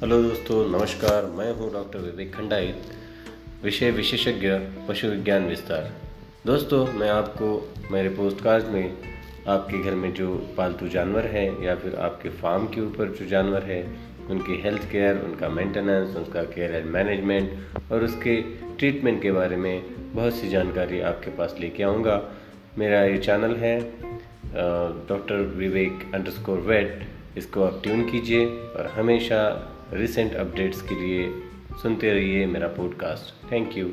Hello दोस्तों, नमस्कार। मैं हूँ डॉक्टर विवेक खंडाइत विषय विशेषज्ञ, पशु विज्ञान विस्तार। दोस्तों, मैं आपको मेरे पोस्ट कार्ड में आपके घर में जो पालतू जानवर हैं या फिर आपके फार्म के ऊपर जो जानवर है, उनकी हेल्थ केयर उनका मेंटेनेंस उनका केयर एंड मैनेजमेंट और उसके ट्रीटमेंट के बारे में बहुत सी जानकारी आपके पास लेके आऊँगा। मेरा ये चैनल है डॉक्टर विवेक अंडरस्कोर वेट इसको आप ट्यून कीजिए और हमेशा रिसेंट अपडेट्स के लिए सुनते रहिए मेरा पॉडकास्ट थैंक यू